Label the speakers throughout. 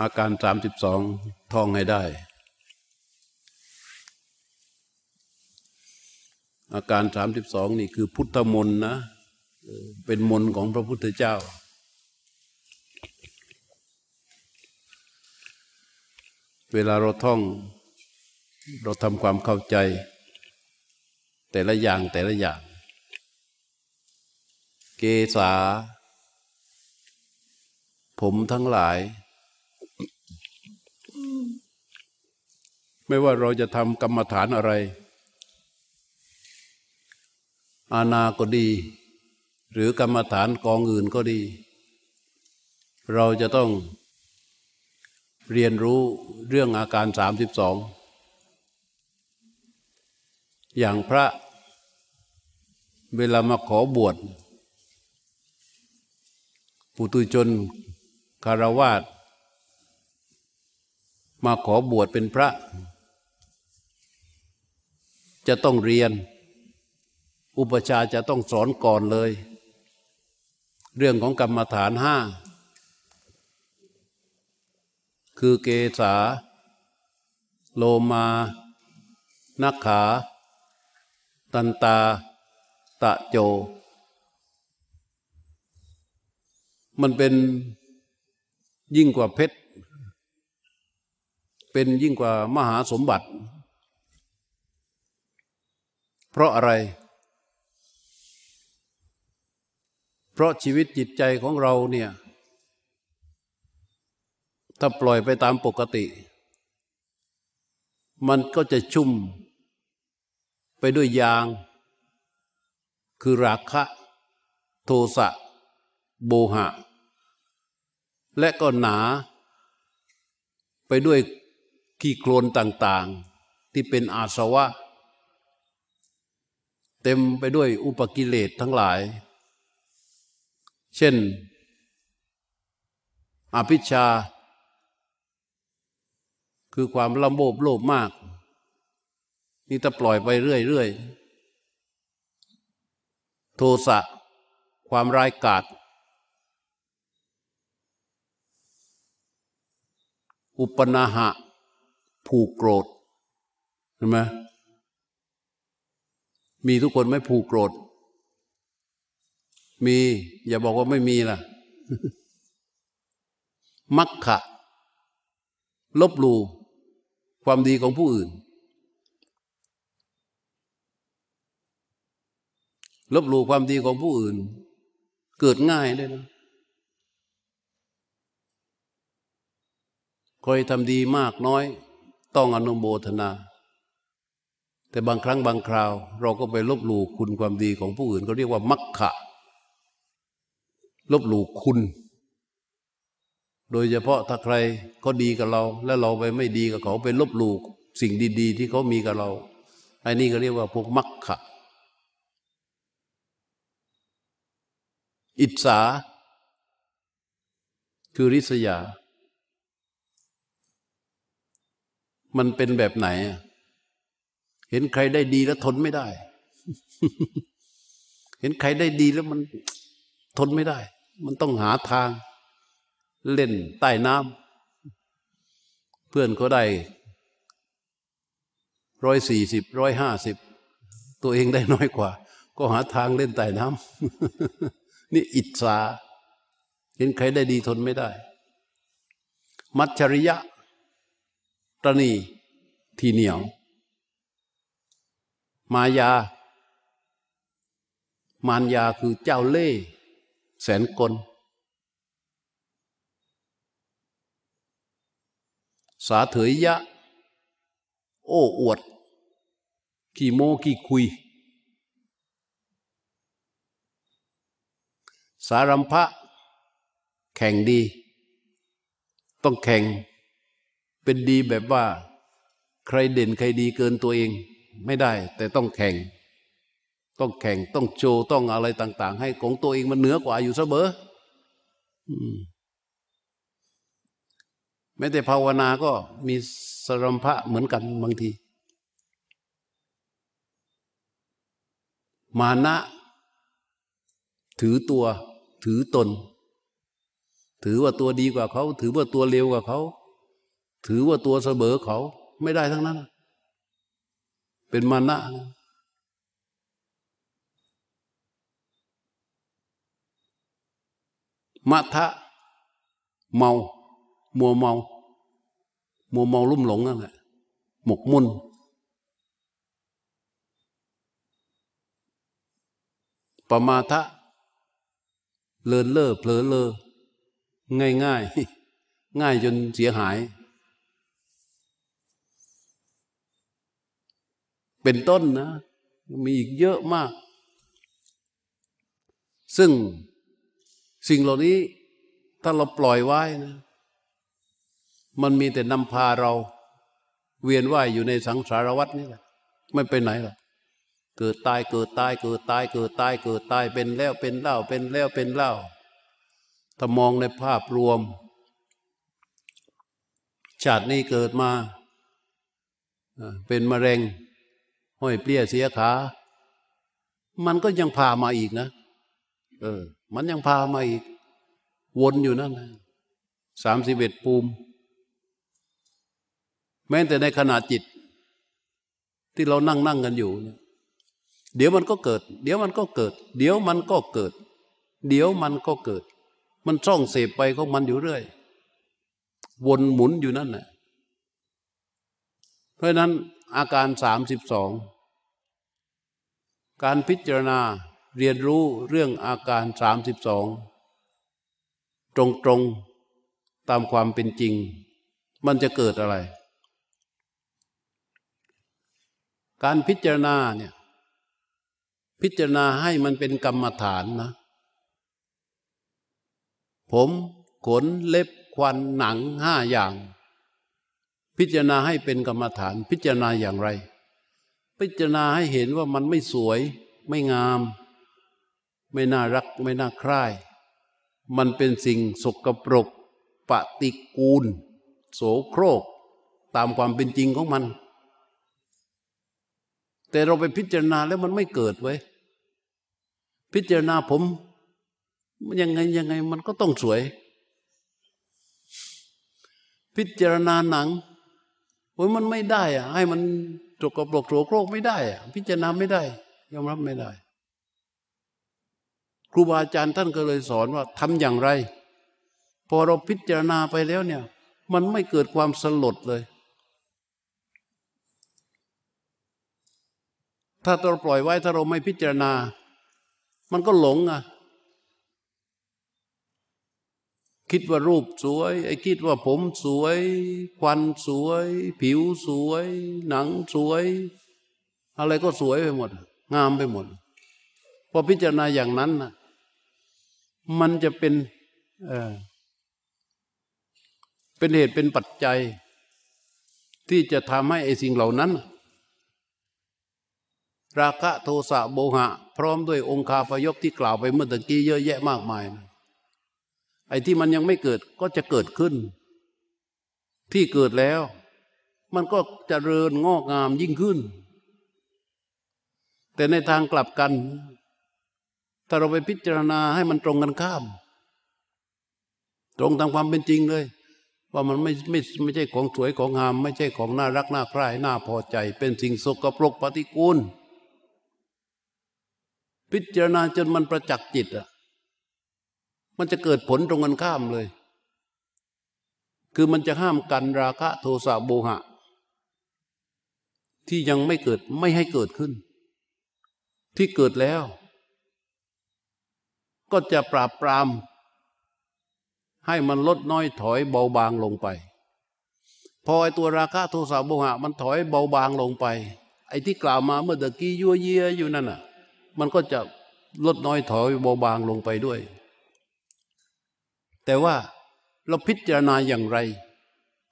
Speaker 1: อาการสามสิบสองท่องให้ได้ อาการสามสิบสองนี่คือพุทธมนต์นะ เป็นมนต์ของพระพุทธเจ้า เวลาเราท่อง เราทำความเข้าใจ แต่ละอย่างแต่ละอย่าง เกษาผมทั้งหลาย ไม่ว่าเราจะทำกรรมฐานอะไร อาณาก็ดี หรือกรรมฐานกองอื่นก็ดี เราจะต้องเรียนรู้เรื่องอาการสามสิบสองอย่างพระเวลามาขอบวชปุตุชนคารวาสมาขอบวชเป็นพระ จะต้องเรียน อุปชาจะต้องสอนก่อนเลย เรื่องของกรรมฐานห้าคือเกษาโลมานักขา ตันตา ตะโจ มันเป็นยิ่งกว่าเพชร เป็นยิ่งกว่ามหาสมบัติ ราะอะไร เพราะชีวิตจิตใจของเราเนี่ย ถ้าปล่อยไปตามปกติ มันก็จะชุ่ม ไปด้วยยาง คือราคะ โทสะ โบหะ และก็หนา ไปด้วยขี้โคลนต่าง ๆ ที่เป็นอาสวะ เต็มไปด้วยอุปกิเลสทั้งหลาย เช่น อภิชา คือความลำโบบโลภมาก นี่ถ้าปล่อยไปเรื่อยๆ โทสะ ความร้ายกาจอุปนาหะ ผูกโกรธเห็นไหม มีทุกคนไม่ผูกโกรธ มี อย่าบอกว่าไม่มีล่ะ มักขะ ลบหลูความดีของผู้อื่น ลบหลูความดีของผู้อื่น เกิดง่ายเลยนะใครทำดีมากน้อย ต้องอนุโมทนา แต่บางครั้งบางคราว เราก็ไปลบหลู่คุณความดีของผู้อื่นเขาเรียกว่ามักขะ ลบหลู่คุณ โดยเฉพาะถ้าใครเขาดีกับเรา แล้วเราไปไม่ดีกับเขาไปลบหลู่สิ่งดี ๆ ที่เขามีกับเราไอ้นี่ก็เรียกว่าพวกมักขะ อิจฉาคือริษยา มันเป็นแบบไหน เห็นใครได้ดีแล้วทนไม่ได้ เห็นใครได้ดีแล้วมันทนไม่ได้ มันต้องหาทาง เล่นใต้น้ำเพื่อนเขาได้ร้อยสี่สิบร้อยห้าสิบตัวเองได้น้อยกว่า ก็หาทางเล่นใต้น้ำนี่อิจฉาเห็นใครได้ดีทนไม่ได้ มัจฉริยะตรณีทีเหนียว มายา มารยาคือเจ้าเล่ห์แสนกล สาเถยยะ โอ้อวดขี้โมขี้คุย สารัมภะแข่งดี ต้องแข่งเป็นดีแบบว่า ใครเด่นใครดีเกินตัวเอง ไม่ได้ แต่ต้องแข่ง ต้องแข่งต้องโชว์ต้องอะไรต่าง ๆ ให้ของตัวเองมันเหนือกว่าอยู่เสมอแม้แต่ภาวนาก็มีสรัมภะเหมือนกันบางที มานะ ถือตัว ถือตน ถือว่าตัวดีกว่าเขา ถือว่าตัวเลวกว่าเขา ถือว่าตัวเสมอเขาไม่ได้ทั้งนั้น เป็นมานะมะทะเมามัวเมามัวเมาลุ่มหลงนั่นแหละหมกมุ่นปมาทะเลินเล่อเผลอเลอง่ายง่ายง่ายจนเสียหาย เป็นต้นนะ มีอีกเยอะมาก ซึ่งสิ่งเหล่านี้ถ้าเราปล่อยไว้นะ มันมีแต่นำพาเรา เวียนว่ายอยู่ในสังสารวัฏนี่แหละไม่ไปไหนหรอกเกิดตายเกิดตายเกิดตายเกิดตายเกิดตายเป็นแล้วเป็นเล่าเป็นแล้วเป็นเล่าถ้ามองในภาพรวม ชาตินี้เกิดมา เป็นมะเร็ง ห้อยเปลี้ยเสียขา มันก็ยังพามาอีกนะ เออ มันยังพามาอีก วนอยู่นั่นนะสามสิบเอ็ดปูมแม้แต่ในขณะจิต ที่เรานั่งนั่งกันอยู่เนี่ยเดี๋ยวมันก็เกิด เดี๋ยวมันก็เกิด เดี๋ยวมันก็เกิด เดี๋ยวมันก็เกิด มันช่องเสพไปของมันอยู่เรื่อย วนหมุนอยู่นั่นแหละเพราะนั้น อาการสามสิบสองการพิจารณาเรียนรู้เรื่องอาการสามสิบสองตรงๆตามความเป็นจริง มันจะเกิดอะไร การพิจารณาเนี่ยพิจารณาให้มันเป็นกรรมฐานนะ ผมขนเล็บควันหนังห้าอย่าง พิจารณาให้เป็นกรรมฐาน พิจารณาอย่างไร พิจารณาให้เห็นว่ามันไม่สวย ไม่งาม ไม่น่ารักไม่น่าใคร่มันเป็นสิ่งสกปรก ปฏิกูล โสโครก ตามความเป็นจริงของมัน แต่เราไปพิจารณาแล้วมันไม่เกิดไว้ พิจารณาผมยังไงยังไงมันก็ต้องสวย พิจารณาหนัง โอ้ยมันไม่ได้อะให้มันจกกระปรกโสโครกไม่ได้อะพิจารณาไม่ได้ ยอมรับไม่ได้ ครูบาอาจารย์ท่านก็เลยสอนว่าทำอย่างไร พอเราพิจารณาไปแล้วเนี่ย มันไม่เกิดความสลดเลย ถ้าเราปล่อยไว้ถ้าเราไม่พิจารณา มันก็หลงอะ คิดว่ารูปสวย ไอ้คิดว่าผมสวย ควันสวย ผิวสวย หนังสวย อะไรก็สวยไปหมด งามไปหมด พอพิจารณาอย่างนั้นนะมันจะเป็นเออเป็นเหตุเป็นปัจจัย ที่จะทำให้ไอ้สิ่งเหล่านั้น ราคะโทสะโมหะ พร้อมด้วยองค์คาพยพที่กล่าวไปเมื่อตะกี้เยอะแยะมากมายนะ ไอ้ที่มันยังไม่เกิดก็จะเกิดขึ้น ที่เกิดแล้ว มันก็จเจริญงอกงามยิ่งขึ้น แต่ในทางกลับกัน ถ้าเราไปพิจารณาให้มันตรงกันข้าม ตรงตามความเป็นจริงเลย ว่ามันไม่ไม่ไม่ใช่ของสวยของงาม ไม่ใช่ของน่ารักน่าใคร่น่าพอใจ เป็นสิ่งสกปรกปฏิกูล พิจารณาจนมันประจักษ์จิตอะ มันจะเกิดผลตรงกันข้ามเลย คือมันจะห้ามกันราคะโทสะโบหะ ที่ยังไม่เกิดไม่ให้เกิดขึ้น ที่เกิดแล้ว ก็จะปราบปราม ให้มันลดน้อยถอยเบาบางลงไป พอไอตัวราคะโทสะโบหะ มันถอยเบาบางลงไป ไอ้ที่กล่าวมาเมื่อตะกี้ยั่วเยียอยู่นั่นน่ะ มันก็จะลดน้อยถอยเบาบางลงไปด้วย แต่ว่าเราพิจารณาอย่างไร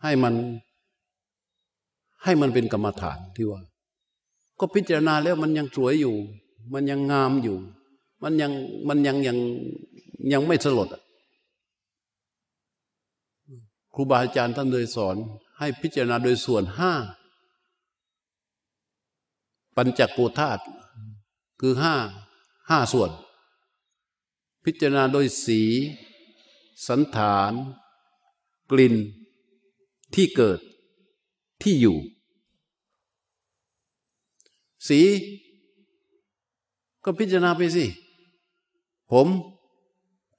Speaker 1: ให้มัน ให้มันเป็นกรรมฐานที่ว่า ก็พิจารณาแล้วมันยังสวยอยู่ มันยังงามอยู่ มันยังมันยังยังยังไม่สลดครูบาอาจารย์ท่านเลยสอน ให้พิจารณาโดยส่วนห้าปัญจโกธาตุคือห้าห้าส่วน พิจารณาโดยสี สันฐาน กลิ่น ที่เกิด ที่อยู่ สี ก็พิจารณาไปสิ ผม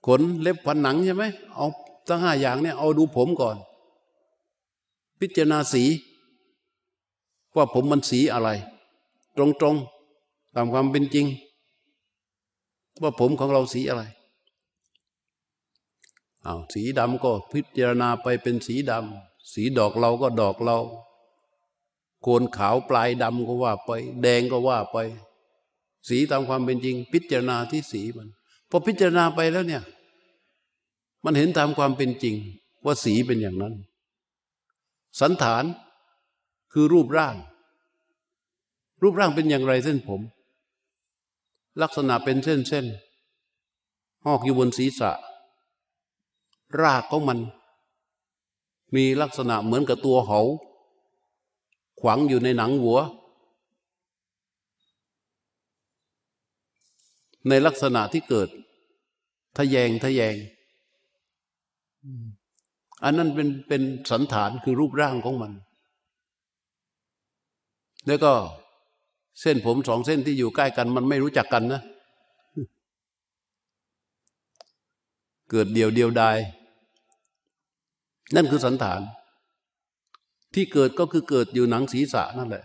Speaker 1: ขนเล็บฝันหนังใช่ไหมเอาตั้งห้าอย่างเนี่ยเอาดูผมก่อน พิจารณาสี ว่าผมมันสีอะไร ตรงๆตามความเป็นจริง ว่าผมของเราสีอะไร อาสีดำก็พิจารณาไปเป็นสีดำสีดอกเราก็ดอกเราโคนขาวปลายดำก็ว่าไป แดงก็ว่าไป สีตามความเป็นจริง พิจารณาที่สีมันพอพิจารณาไปแล้วเนี่ย มันเห็นตามความเป็นจริง ว่าสีเป็นอย่างนั้น สันฐานคือรูปร่าง รูปร่างเป็นอย่างไรเส้นผม ลักษณะเป็นเส้นเส้นหอกอยู่บนศีรษะ รากของมัน มีลักษณะเหมือนกับตัวเหาขวางอยู่ในหนังหัว ในลักษณะที่เกิด ทะแยงทะแยง อันนั้นเป็นเป็นสันฐานคือรูปร่างของมัน แล้วก็เส้นผมสองเส้นที่อยู่ใกล้กันมันไม่รู้จักกันนะ เกิดเดียวเดียวดาย นั่นคือสันฐาน ที่เกิดก็คือเกิดอยู่หนังศีรษะนั่นแหละ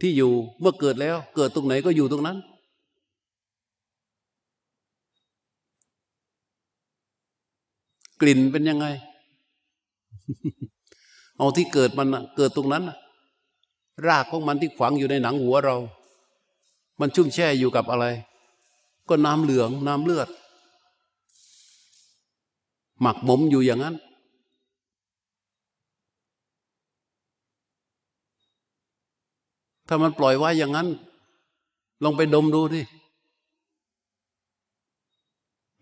Speaker 1: ที่อยู่เมื่อเกิดแล้ว เกิดตรงไหนก็อยู่ตรงนั้น กลิ่นเป็นยังไง เอาที่เกิดมันเกิดตรงนั้นรากของมันที่ฝังอยู่ในหนังหัวเรา มันชุ่มแช่อยู่กับอะไร ก็น้ำเหลืองน้ำเลือด หมักหมมอยู่อย่างนั้น ถ้ามันปล่อยไว้อย่างนั้น ลองไปดมดูดิ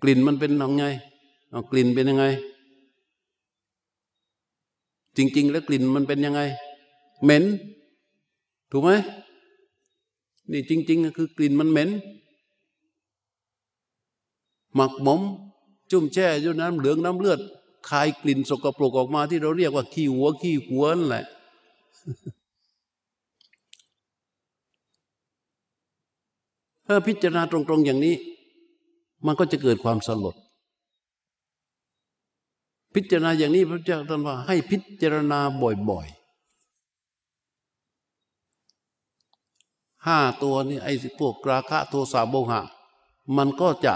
Speaker 1: กลิ่นมันเป็นยังไงกลิ่นเป็นยังไง จริง ๆ แล้วกลิ่นมันเป็นยังไง เหม็น ถูกไหมนี่จริงๆคือกลิ่นมันเหม็น หมักหมม จุ่มแช่อยู่น้ำเหลืองน้ำเลือดคายกลิ่นสกปรกออกมาที่เราเรียกว่าขี้หัวขี้หัวนั่นแหละ ถ้าพิจารณาตรงๆอย่างนี้ มันก็จะเกิดความสลด พิจารณาอย่างนี้พระเจ้าตรัสว่าให้พิจารณาบ่อยๆห้าตัวนี้ไอ้พวกราคะโทสะโมหะ มันก็จะ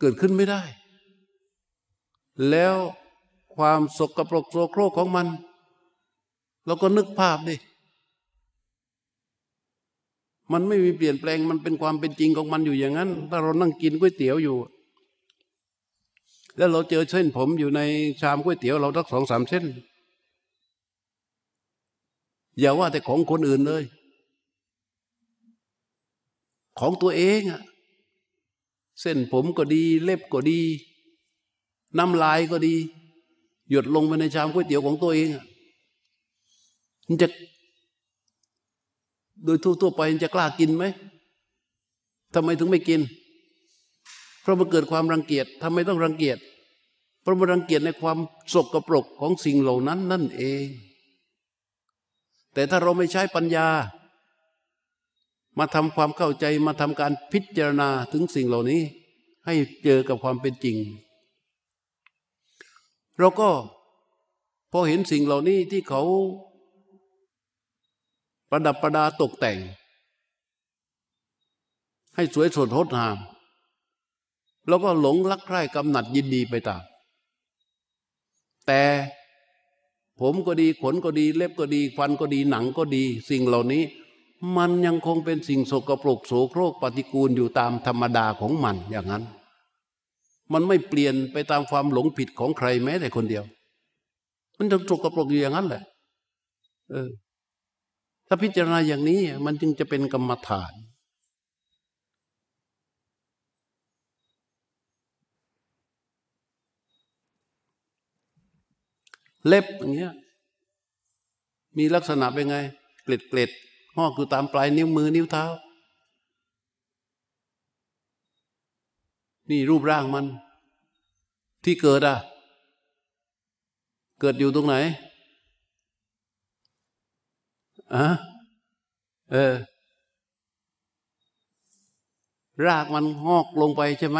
Speaker 1: เกิดขึ้นไม่ได้ แล้วความสกปรกโสโครกของมัน เราก็นึกภาพดิมันไม่มีเปลี่ยนแปลงมันเป็นความเป็นจริงของมันอยู่อย่างนั้น ถ้าเรานั่งกินก๋วยเตี๋ยวอยู่ แล้วเราเจอเส้นผมอยู่ในชามก๋วยเตี๋ยวเราทักสองสามเส้น อย่าว่าแต่ของคนอื่นเลย ของตัวเองอะ เส้นผมก็ดี เล็บก็ดี น้ำลายก็ดี หยดลงไปในชามก๋วยเตี๋ยวของตัวเองมันจะ โดยทั่วๆไปมันจะกล้ากินไหมทำไมถึงไม่กิน เพราะมันเกิดความรังเกียจทำไมต้องรังเกียจเพราะมันรังเกียจในความสกรปรกของสิ่งเหล่านั้นนั่นเอง แต่ถ้าเราไม่ใช้ปัญญา มาทำความเข้าใจมาทำการพิจารณาถึงสิ่งเหล่านี้ ให้เจอกับความเป็นจริง เราก็พอเห็นสิ่งเหล่านี้ที่เขาประดับประดาตกแต่ง ให้สวยสดงดงาม แล้วก็หลงรักใคร่กำหนัดยินดีไปตาม แต่ผมก็ดีขนก็ดี เล็บก็ดี ฟันก็ดีหนังก็ดี สิ่งเหล่านี้ มันยังคงเป็นสิ่งโสกปรกโสโครกปฏิกูลอยู่ตามธรรมดาของมันอย่างนั้น มันไม่เปลี่ยนไปตามความหลงผิดของใครแม้แต่คนเดียว มันจะโสกปรกอยู่อย่างนั้นแหละ เออ ถ้าพิจารณาอย่างนี้มันจึงจะเป็นกรรมฐาน เล็บอย่างเงี้ยมีลักษณะเป็นไง เกล็ดเกล็ด หอกอยู่ตามปลายนิ้วมือนิ้วเท้า นี่รูปร่างมัน ที่เกิดอะ เกิดอยู่ตรงไหนอะเออ รากมันงอกลงไปใช่ไหม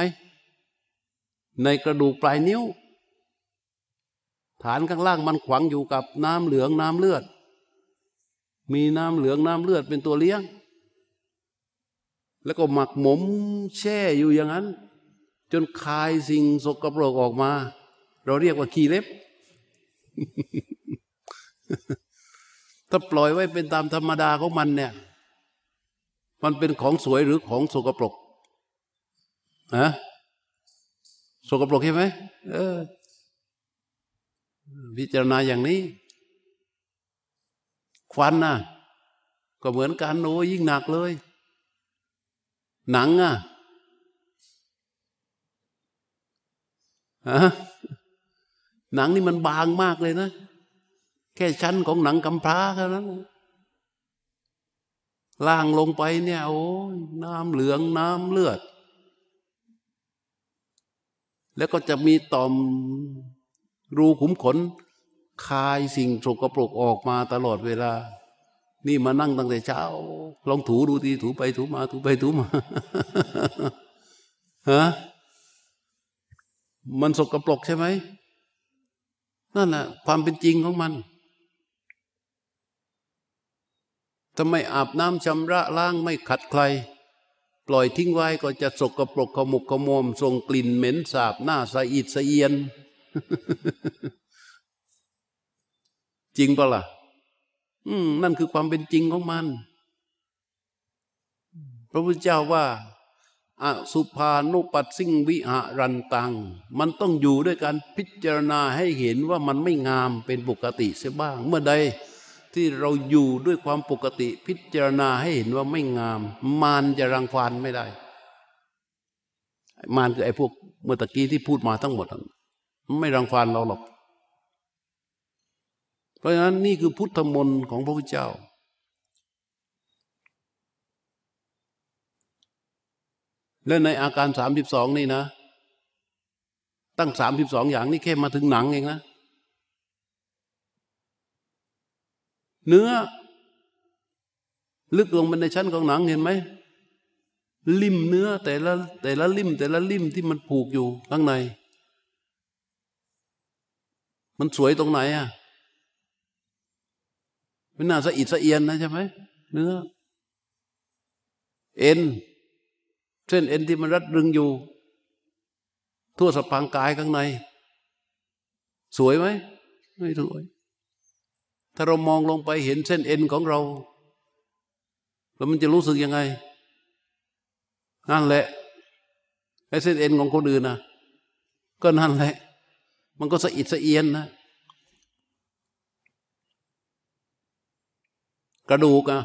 Speaker 1: ในกระดูกปลายนิ้ว ฐานข้างล่างมันขวางอยู่กับน้ำเหลืองน้ำเลือด มีน้ำเหลืองน้ำเลือดเป็นตัวเลี้ยง แล้วก็หมักหมมแช่อยู่อย่างนั้น จนคายสิ่งสกปรกออกมา เราเรียกว่าขี้เล็บ ถ้าปล่อยไว้เป็นตามธรรมดาของมันเนี่ย มันเป็นของสวยหรือของสกปรกฮะสกปรกใช่ไหมเออพิจารณาอย่างนี้ ควันน่ะ ก็เหมือนกันโอ้ยิ่งหนักเลย หนังอะฮะหนังนี่มันบางมากเลยนะ แค่ชั้นของหนังกำพร้าแค่านั้นล่างลงไปเนี่ยโอ้น้ำเหลืองน้ำเลือด แล้วก็จะมีต่อมรูขุมขน คายสิ่งสกปรกออกมาตลอดเวลา นี่มานั่งตั้งแต่เช้า ลองถูดูทีถูไปถูมาถูไปถูมาฮะมันสกปรกใช่ไหมนั่นแหละความเป็นจริงของมันถ้าไมอาบน้ำชำระล้างไม่ขัดใคร ปล่อยทิ้งไว้ก็จะสกรปรกขมุกขมมส่งกลิ่นเหม็นสาบหน้าสะอิดสะเอียน จริงปะละ่ะ อืม นั่นคือความเป็นจริงของมัน พระพุทธเจ้าว่าอสุภานุปัสสิงวิหารันตัง มันต้องอยู่ด้วยการพิจารณาให้เห็นว่ามันไม่งามเป็นปกติเสียบ้าง เมื่อใดที่เราอยู่ด้วยความปกติ พิจารณาให้เห็นว่าไม่งาม มารจะรังควานไม่ได้ มารคือไอ้พวกเมื่อตะกี้ที่พูดมาทั้งหมด ไม่รังควานเราหรอก เพราะฉะนั้นนี่คือพุทธมนต์ของพระพุทธเจ้า และในอาการสามสิบสองนี่นะ ตั้งสามสิบสองอย่างนี่แค่มาถึงหนังเองนะ เนื้อ ลึกลงไปในชั้นของหนังเห็นไหมลิ่มเนื้อแต่ละแต่ละลิ่ม แต่ละลิ่มที่มันผูกอยู่ข้างใน มันสวยตรงไหนอะ ม่น่าสะอิดสะเอียนนะใช่ไหมเนื้อ เอ็น เส้นเอ็นที่มันรัดรึงอยู่ ทั่วสะพางกายข้างใน สวยไหมไม่สวย ถ้าเรามองลงไปเห็นเส้นเอ็นของเรา แล้วมันจะรู้สึกยังไงนั่นแหละไอ้เส้นเอ็นของคนอื่นนะก็นั่นแหละ มันก็สะอิดสะเอียนนะ กระดูกอะ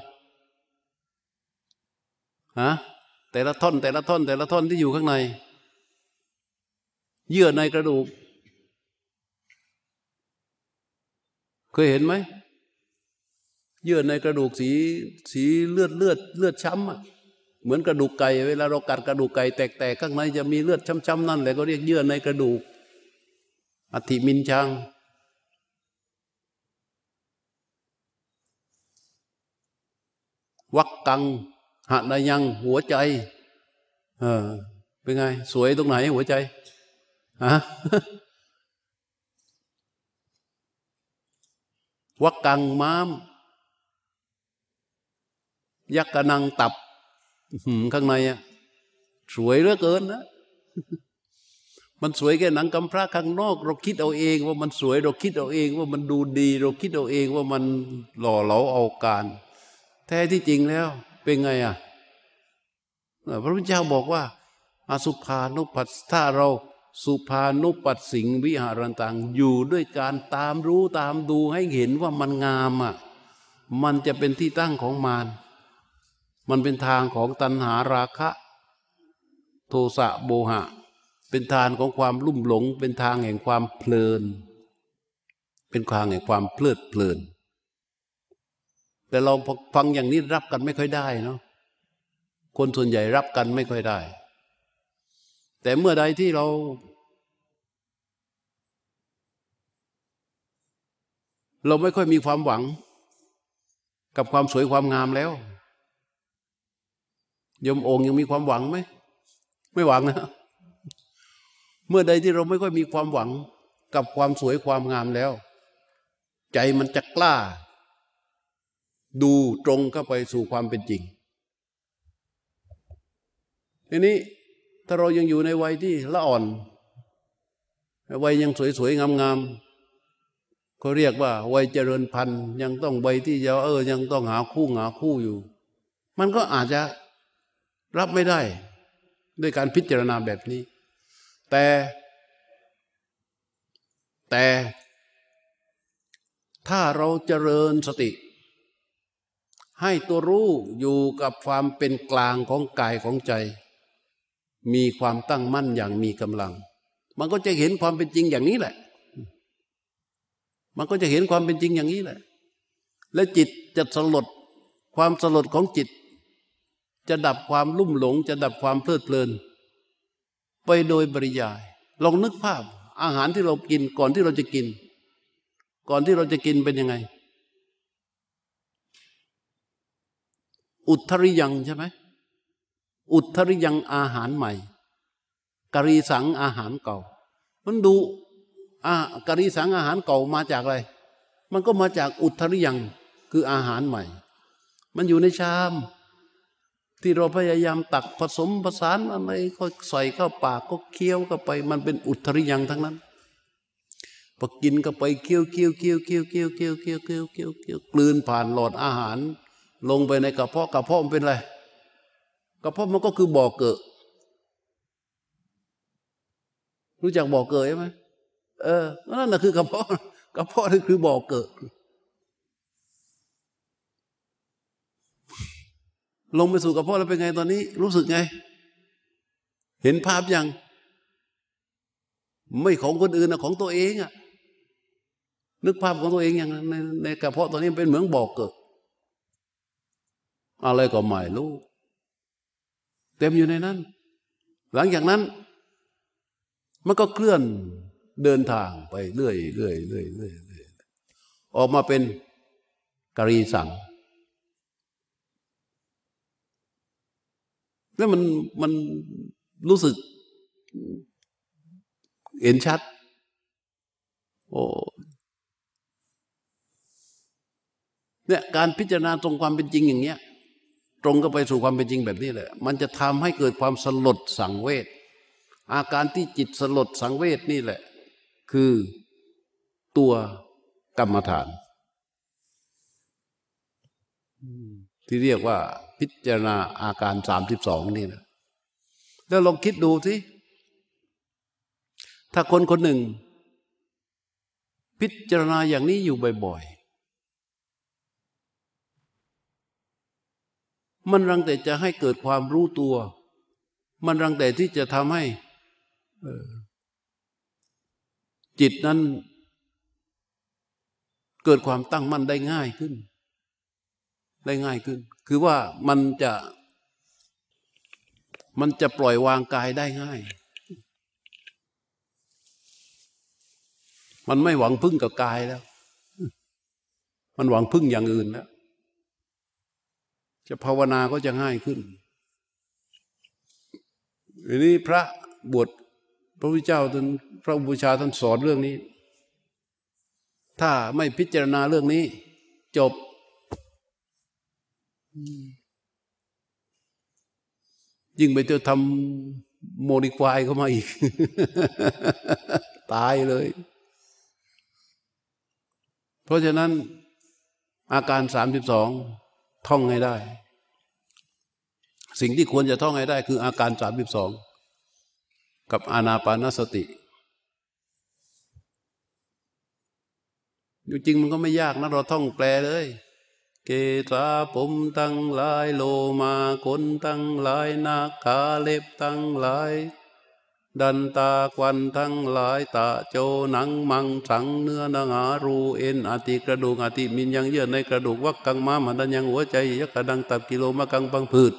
Speaker 1: ฮะแต่ละท่อน แต่ละท่อน แต่ละท่อนที่อยู่ข้างใน เยื่อในกระดูก เคยเห็นไหม เยื่อในกระดูกสีสีเลือดเลือดเลือดช้ำอะเหมือนกระดูกไก่เวลาเรากัดกระดูกไก่แตกๆข้างในจะมีเลือดช้ำๆนั่นแหละก็เรียกเยื่อในกระดูกอธิมินชัง วักกังหะนายังหัวใจ เออ เป็นไง สวยตรงไหนหัวใจฮะวักกังม้าม ยักกะนังตับข้างในอะสวยเหลือเกินนะ มันสวยแค่หนังกำพร้าข้างนอก เราคิดเอาเองว่ามันสวย เราคิดเอาเองว่ามันดูดี เราคิดเอาเองว่ามันหล่อเหลาเอาการ ท้ที่จริงแล้ว เป็นไงอะพระพุทธเจ้าบอกว่าอสุภานุปัสถ้าเราสุภานุปัสสิงวิหารันตังอยู่ด้วยการตามรู้ตามดูให้เห็นว่ามันงามอะมันจะเป็นที่ตั้งของมารมันเป็นทางของตัณหาราคะ โทสะโบหะ เป็นทางของความลุ่มหลง เป็นทางแห่งความเพลิน เป็นทางแห่งความเพลิดเพลิน แต่เราฟังอย่างนี้รับกันไม่ค่อยได้เนาะคนส่วนใหญ่รับกันไม่ค่อยได้ แต่เมื่อใดที่เรา เราไม่ค่อยมีความหวัง กับความสวยความงามแล้วยมองยังมีความหวังไหมไม่หวังนะเมื่อใดที่เราไม่ค่อยมีความหวัง กับความสวยความงามแล้ว ใจมันจะกล้า ดูตรงเข้าไปสู่ความเป็นจริงทีนี้ถ้าเรายังอยู่ในวัยที่ละอ่อน วัยยังสวยๆงามๆเขาเรียกว่า วัยเจริญพันธุ์ยังต้องวัยที่จะเออ ยังต้องหาคู่หาคู่อยู่ มันก็อาจจะรับไม่ได้ ด้วยการพิจารณาแบบนี้ แต่แต่ถ้าเราเจริญสติ ให้ตัวรู้อยู่กับความเป็นกลางของกายของใจ มีความตั้งมั่นอย่างมีกำลัง มันก็จะเห็นความเป็นจริงอย่างนี้แหละ มันก็จะเห็นความเป็นจริงอย่างนี้แหละ และจิตจะสลดความสลดของจิต จะดับความลุ่มหลง จะดับความเพลิดเพลิน ไปโดยบริยาย ลองนึกภาพอาหารที่เรากินก่อนที่เราจะกิน ก่อนที่เราจะกินเป็นยังไง อุทริยังใช่ไหมอุทริยังอาหารใหม่กรีสังอาหารเก่า มันดูอากรีสังอาหารเก่ามาจากอะไร มันก็มาจากอุทริยังคืออาหารใหม่ มันอยู่ในชาม ที่เราพยายามตักผสมผสานอะไรก็ใส่เข้าปากก็เคี้ยวเข้าไป มันเป็นอุทริยังทั้งนั้นพอกินเข้าไปเคี้ยวเคี้ยวเคี้ยวเคี้ยวเคี้ยวเคี้ยวเคี้ยวเคี้ยวเคี้ยวเคี้ยวกลืนผ่านหลอดอาหาร ลงไปในกระเพาะกระเพาะมันเป็นอะไรกระเพาะมันก็คือบ่อเกิดรู้จักบ่อเกิดไหมเออนั่นแหละคือกระเพาะกระเพาะนั่นคือบ่อเกิด ลงไปสู่กระเพาะแล้วเป็นไงตอนนี้ รู้สึกไง เห็นภาพยัง ไม่ของคนอื่นนะของตัวเองอะนึกภาพของตัวเองอย่างในในกระเพาะตอนนี้เป็นเหมือนบ่อเกิด อะไรก็ไม่รู้เต็มอยู่ในนั้น หลังจากนั้น มันก็เคลื่อนเดินทางไปเรื่อยเรื่อยเรื่อยเรื่อยออกมาเป็นกรีสังแล้วมันมันรู้สึกเห็นชัด โอ้เนี่ยการพิจารณาตรงความเป็นจริงอย่างเนี้ย ตรงก็ไปสู่ความเป็นจริงแบบนี้แหละ มันจะทำให้เกิดความสลดสังเวชอาการที่จิตสลดสังเวชนี่แหละ คือตัวกรรมฐานที่เรียกว่าพิจารณาอาการสามสิบสองนี่นะแล้วลองคิดดูสิ ถ้าคนคนหนึ่ง พิจารณาอย่างนี้อยู่บ่อยๆ มันรังแต่จะให้เกิดความรู้ตัว มันรังแต่ที่จะทำให้จิตนั้น เกิดความตั้งมั่นได้ง่ายขึ้น ได้ง่ายขึ้น คือว่ามันจะ มันจะปล่อยวางกายได้ง่าย มันไม่หวังพึ่งกับกายแล้ว มันหวังพึ่งอย่างอื่นแล้ว จะภาวนาก็จะง่ายขึ้นอันนี้พระบวชพระพุทธเจ้าท่านพระบูชาท่านสอนเรื่องนี้ ถ้าไม่พิจารณาเรื่องนี้ จบ ยิ่งไปเจอทำโมดิควายเข้ามาอีก ตายเลย เพราะฉะนั้นอาการสามสิบสอง ท่องให้ได้ สิ่งที่ควรจะท่องให้ได้ คืออาการสามสิบสองกับอานาปานสติอยู่จริงมันก็ไม่ยากนะเราท่องแปลเลย เกตาผมตั้งหลายโลมาคนตั้งหลายนาคาเล็บตั้งหลาย ดันตาควันทั้งหลายตาโจหนังมังสังเนื้อนางารูเอ็นอติกระดูกอติมินยังเยื่อในกระดูกวักกังม้ามันดันยังหัวใจยักกระดังตับกิโลมากังบังพืด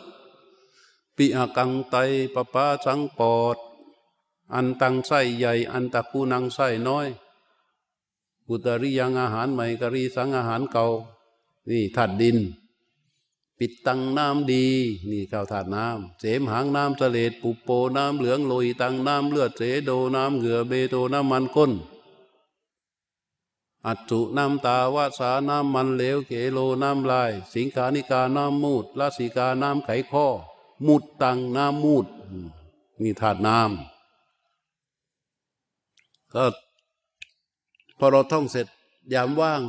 Speaker 1: ปีอากังไตปะปาสังปอด อันตังไส้ใหญ่ อันตะคูนังไส้น้อยอุตริยังอาหารใหม่กรีสังอาหารเก่า นี่ธาตุดิน ปิดตังน้ำดี นี่ข้าวธาตุน้ำเสมหางน้ำเสลดปุโปน้ำเหลืองโลยตังน้ำเลือดเสโดน้ำเหงื่อเบโตน้ำมันก้น อัจุน้ำตาวาสาน้ำมันเหลวเกโลน้ำลาย สิงคานิกาน้ำมูดลาสิกาน้ำไขข้อ มุดตังน้ำมูดนี่ธาตุน้ำก็พอเราท่องเสร็จยามว่าง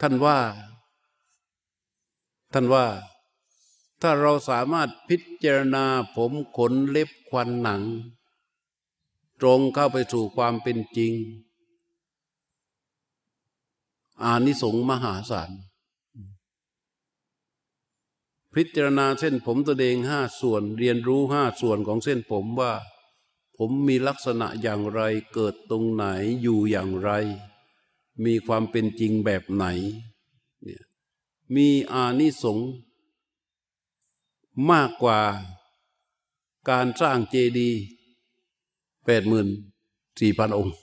Speaker 1: ท่านว่า ท่านว่า ถ้าเราสามารถพิจารณาผมขนเล็บควันหนัง ตรงเข้าไปสู่ความเป็นจริง อานิสงส์มหาศาลพิจารณาเส้นผมตัวเองห้าส่วนเรียนรู้ห้าส่วนของเส้นผมว่า ผมมีลักษณะอย่างไรเกิดตรงไหนอยู่อย่างไร มีความเป็นจริงแบบไหน มีอานิสงส์มากกว่าการสร้างเจดีย์แปดหมื่นสี่พันองค์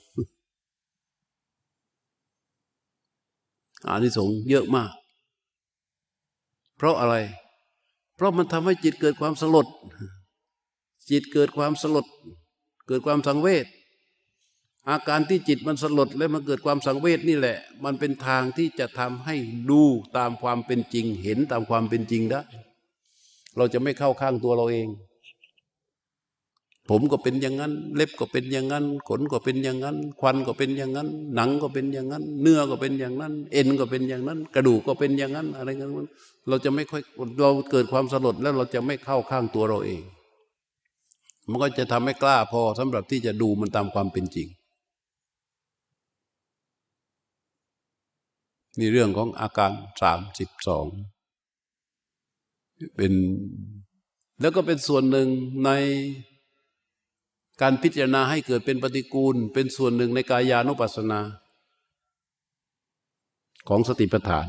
Speaker 1: อานิสงส์เยอะมาก เพราะอะไร เพราะมันทำให้จิตเกิดความสลด จิตเกิดความสลด เกิดความสังเวช อาการที่จิตมันสลดและมันเกิดความสังเวชนี่แหละ มันเป็นทางที่จะทำให้ดูตามความเป็นจริง เห็นตามความเป็นจริงได้เราจะไม่เข้าข้างตัวเราเอง ผมก็เป็นอย่างนั้น เล็บก็เป็นอย่างนั้น ขนก็เป็นอย่างนั้น ควันก็เป็นอย่างนั้น หนังก็เป็นอย่างนั้น เนื้อก็เป็นอย่างนั้น เอ็นก็เป็นอย่างนั้น กระดูกก็เป็นอย่างนั้น อะไรกันเราจะไม่ค่อยเราเกิดความสลดแล้วเราจะไม่เข้าข้างตัวเราเอง มันก็จะทำให้กล้าพอสำหรับที่จะดูมันตามความเป็นจริง นี่เรื่องของอาการสามสิบสองเป็นแล้วก็เป็นส่วนหนึ่งในการพิจารณาให้เกิดเป็นปฏิกูล เป็นส่วนหนึ่งในกายานุปัสสนา ของสติปัฏฐาน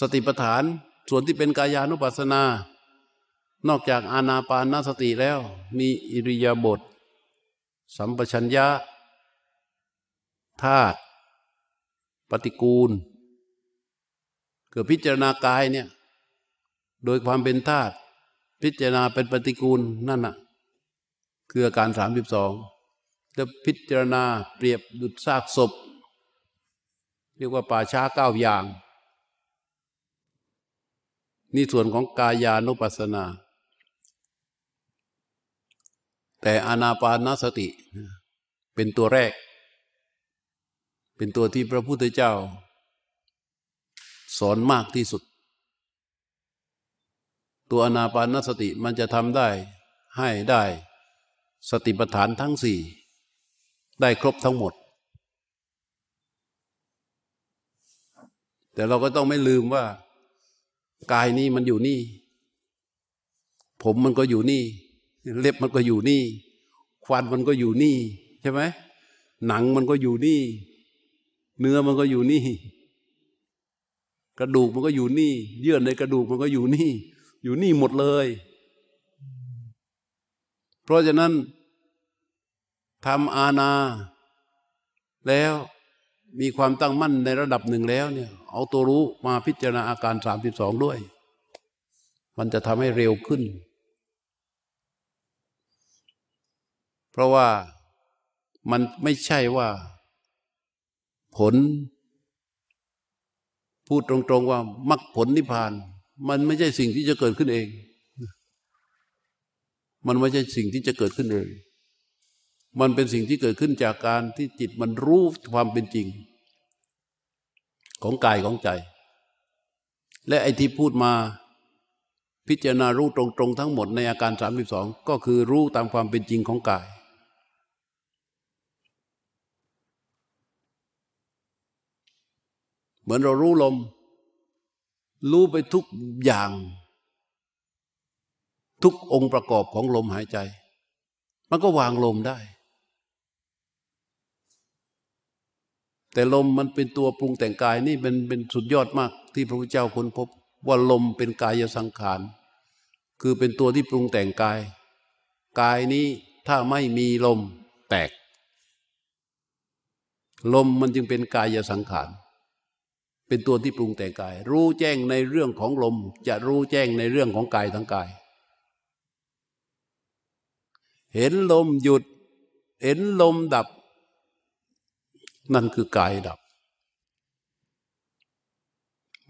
Speaker 1: สติปัฏฐานส่วนที่เป็นกายานุปัสสนา นอกจากอานาปานสติแล้ว มีอิริยาบถสัมปชัญญะธาตุ ปฏิกูล เกิดพิจารณากายเนี่ย โดยความเป็นธาตุพิจารณาเป็นปฏิกูลนั่นน่ะ คืออาการสามสิบสองแล้วพิจารณาเปรียบดุจซากศพ เรียกว่าป่าช้าเก้าอย่าง นี่ส่วนของกายานุปัสสนา แต่อนาปานสติเป็นตัวแรก เป็นตัวที่พระพุทธเจ้า สอนมากที่สุด ตัวอนาปานสติมันจะทำได้ให้ได้สติปัฏฐานทั้งสี่ได้ครบทั้งหมด แต่เราก็ต้องไม่ลืมว่า กายนี้มันอยู่นี่ ผมมันก็อยู่นี่ เล็บมันก็อยู่นี่ ควันมันก็อยู่นี่ ใช่ไหมหนังมันก็อยู่นี่ เนื้อมันก็อยู่นี่ กระดูกมันก็อยู่นี่ เยื่อในกระดูกมันก็อยู่นี่ อยู่นี่หมดเลย เพราะฉะนั้นทำอาณาแล้วมีความตั้งมั่นในระดับหนึ่งแล้วเนี่ย เอาตัวรู้มาพิจารณาอาการสามสิบสองด้วย มันจะทำให้เร็วขึ้น เพราะว่ามันไม่ใช่ว่า ผล พูดตรงๆว่ามรรคผลนิพพาน มันไม่ใช่สิ่งที่จะเกิดขึ้นเอง มันไม่ใช่สิ่งที่จะเกิดขึ้นเอง มันเป็นสิ่งที่เกิดขึ้นจากการที่จิตมันรู้ความเป็นจริง ของกายของใจ และไอ้ที่พูดมาพิจารณารู้ตรงๆทั้งหมดในอาการสามสิบสองก็คือรู้ตามความเป็นจริงของกาย เหมือนเรารู้ลม รู้ไปทุกอย่าง ทุกองค์ประกอบของลมหายใจ มันก็วางลมได้ แต่ลมมันเป็นตัวปรุงแต่งกายนี่เป็นเป็นสุดยอดมาก ที่พระพุทธเจ้าค้นพบ ว่าลมเป็นกายสังขารคือเป็นตัวที่ปรุงแต่งกาย กายนี้ถ้าไม่มีลมแตก ลมมันจึงเป็นกายสังขาร เป็นตัวที่ปรุงแต่งกาย รู้แจ้งในเรื่องของลม จะรู้แจ้งในเรื่องของกายทั้งกาย เห็นลมหยุด เห็นลมดับ นั่นคือกายดับ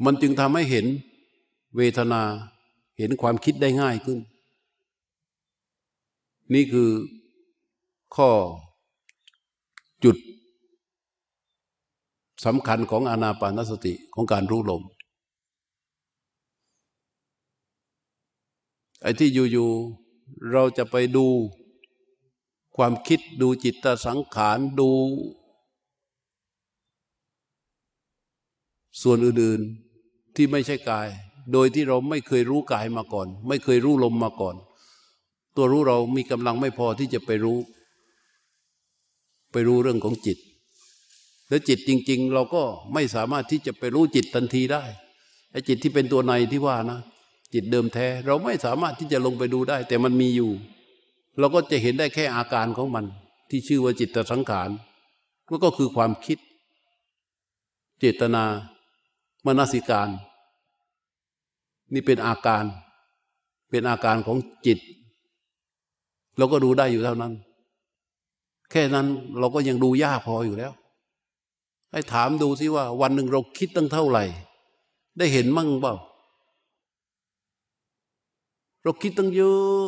Speaker 1: มันจึงทำให้เห็นเวทนาเห็นความคิดได้ง่ายขึ้น นี่คือข้อจุด สำคัญของอานาปานสติของการรู้ลม ไอ้ที่อยู่ๆเราจะไปดูความคิดดูจิตสังขารดู ส่วนอื่นๆที่ไม่ใช่กาย โดยที่เราไม่เคยรู้กายมาก่อน ไม่เคยรู้ลมมาก่อน ตัวรู้เรามีกำลังไม่พอที่จะไปรู้ ไปรู้เรื่องของจิต แล้วจิตจริง ๆ เราก็ไม่สามารถที่จะไปรู้จิตทันทีได้ไอ้จิตที่เป็นตัวในที่ว่านะ จิตเดิมแท้ เราไม่สามารถที่จะลงไปดูได้ แต่มันมีอยู่ เราก็จะเห็นได้แค่อาการของมัน ที่ชื่อว่าจิตสังขารก็คือความคิด เจตนามนสิการ นี่เป็นอาการ เป็นอาการของจิต เราก็ดูได้อยู่เท่านั้น แค่นั้นเราก็ยังดูยากพออยู่แล้ว ให้ถามดูสิว่า วันหนึ่งเราคิดตั้งเท่าไหร่ ได้เห็นมั่งเปล่า เราคิดตั้งเยอะ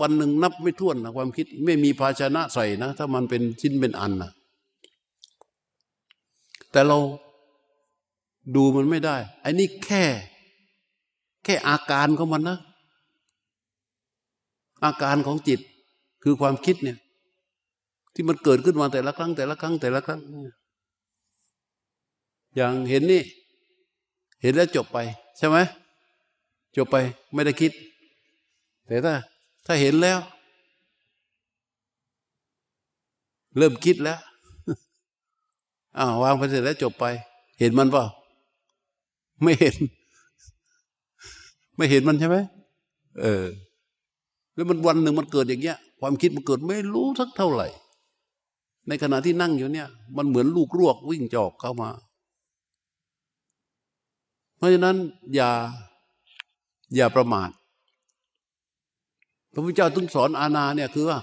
Speaker 1: วันหนึ่งนับไม่ถ้วนนะความคิดไม่มีภาชนะใส่นะ ถ้ามันเป็นชิ้นเป็นอันนะแต่เราดูมันไม่ได้ไอ้นี่แค่ แค่อาการของมันนะ อาการของจิตคือความคิดเนี่ย ที่มันเกิดขึ้นมาแต่ละครั้งแต่ละครั้งแต่ละครั้ง อย่างเห็นนี่ เห็นแล้วจบไป ใช่ไหมจบไปไม่ได้คิด แต่ถ้า ถ้าเห็นแล้ว เริ่มคิดแล้วอ้าววางไปเสร็จแล้วจบไป เห็นมันเปล่าไม่เห็น ไม่เห็นมันใช่ไหมเออ แล้วมันวันหนึ่งมันเกิดอย่างเงี้ย ความคิดมันเกิดไม่รู้สักเท่าไหร่ ในขณะที่นั่งอยู่เนี่ย มันเหมือนลูกรวกวิ่งจอกเข้ามา ราะฉะนั้นอย่าอย่าประมาท พระพุทธเจ้าต้องสอนอาณาเนี่ยคือว่า